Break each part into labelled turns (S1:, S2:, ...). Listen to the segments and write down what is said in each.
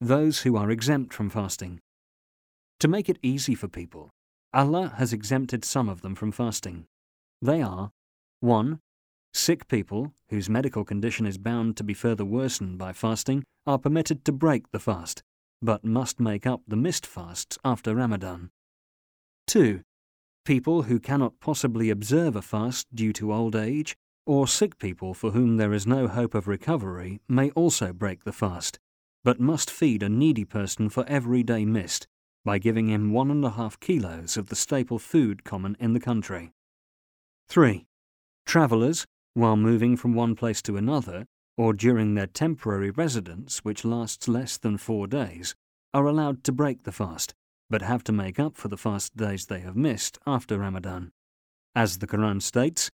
S1: those who are exempt from fasting. To make it easy for people, Allah has exempted some of them from fasting. They are 1. Sick people, whose medical condition is bound to be further worsened by fasting, are permitted to break the fast, but must make up the missed fasts after Ramadan. 2. People who cannot possibly observe a fast due to old age, or sick people for whom there is no hope of recovery, may also break the fast, but must feed a needy person for every day missed by giving him one and a half kilos of the staple food common in the country. 3. Travellers, while moving from one place to another, or during their temporary residence, which lasts less than four days, are allowed to break the fast, but have to make up for the fast days they have missed after Ramadan. As the Quran states,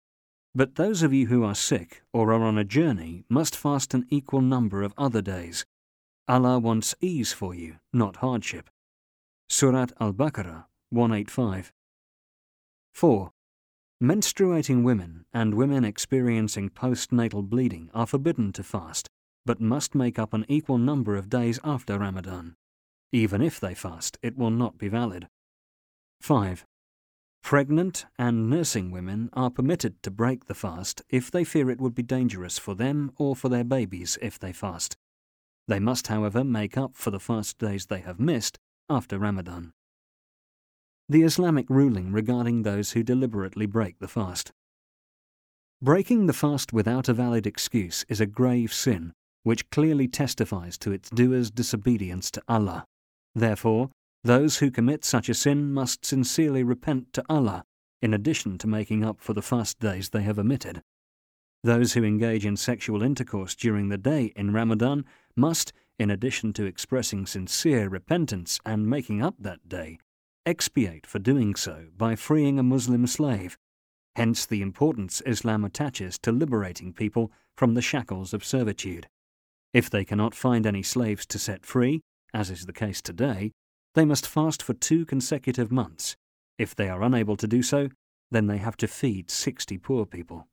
S1: But those of you who are sick or are on a journey must fast an equal number of other days. Allah wants ease for you, not hardship. Surat Al Baqarah 185. 4. Menstruating women and women experiencing postnatal bleeding are forbidden to fast, but must make up an equal number of days after Ramadan. Even if they fast, it will not be valid. 5. Pregnant and nursing women are permitted to break the fast if they fear it would be dangerous for them or for their babies if they fast. They must, however, make up for the fast days they have missed after Ramadan. The Islamic ruling regarding those who deliberately break the fast. Breaking the fast without a valid excuse is a grave sin, which clearly testifies to its doer's disobedience to Allah. Therefore, those who commit such a sin must sincerely repent to Allah, in addition to making up for the fast days they have omitted. Those who engage in sexual intercourse during the day in Ramadan must, in addition to expressing sincere repentance and making up that day, expiate for doing so by freeing a Muslim slave. Hence the importance Islam attaches to liberating people from the shackles of servitude. If they cannot find any slaves to set free, as is the case today, they must fast for two consecutive months. If they are unable to do so, then they have to feed 60 poor people.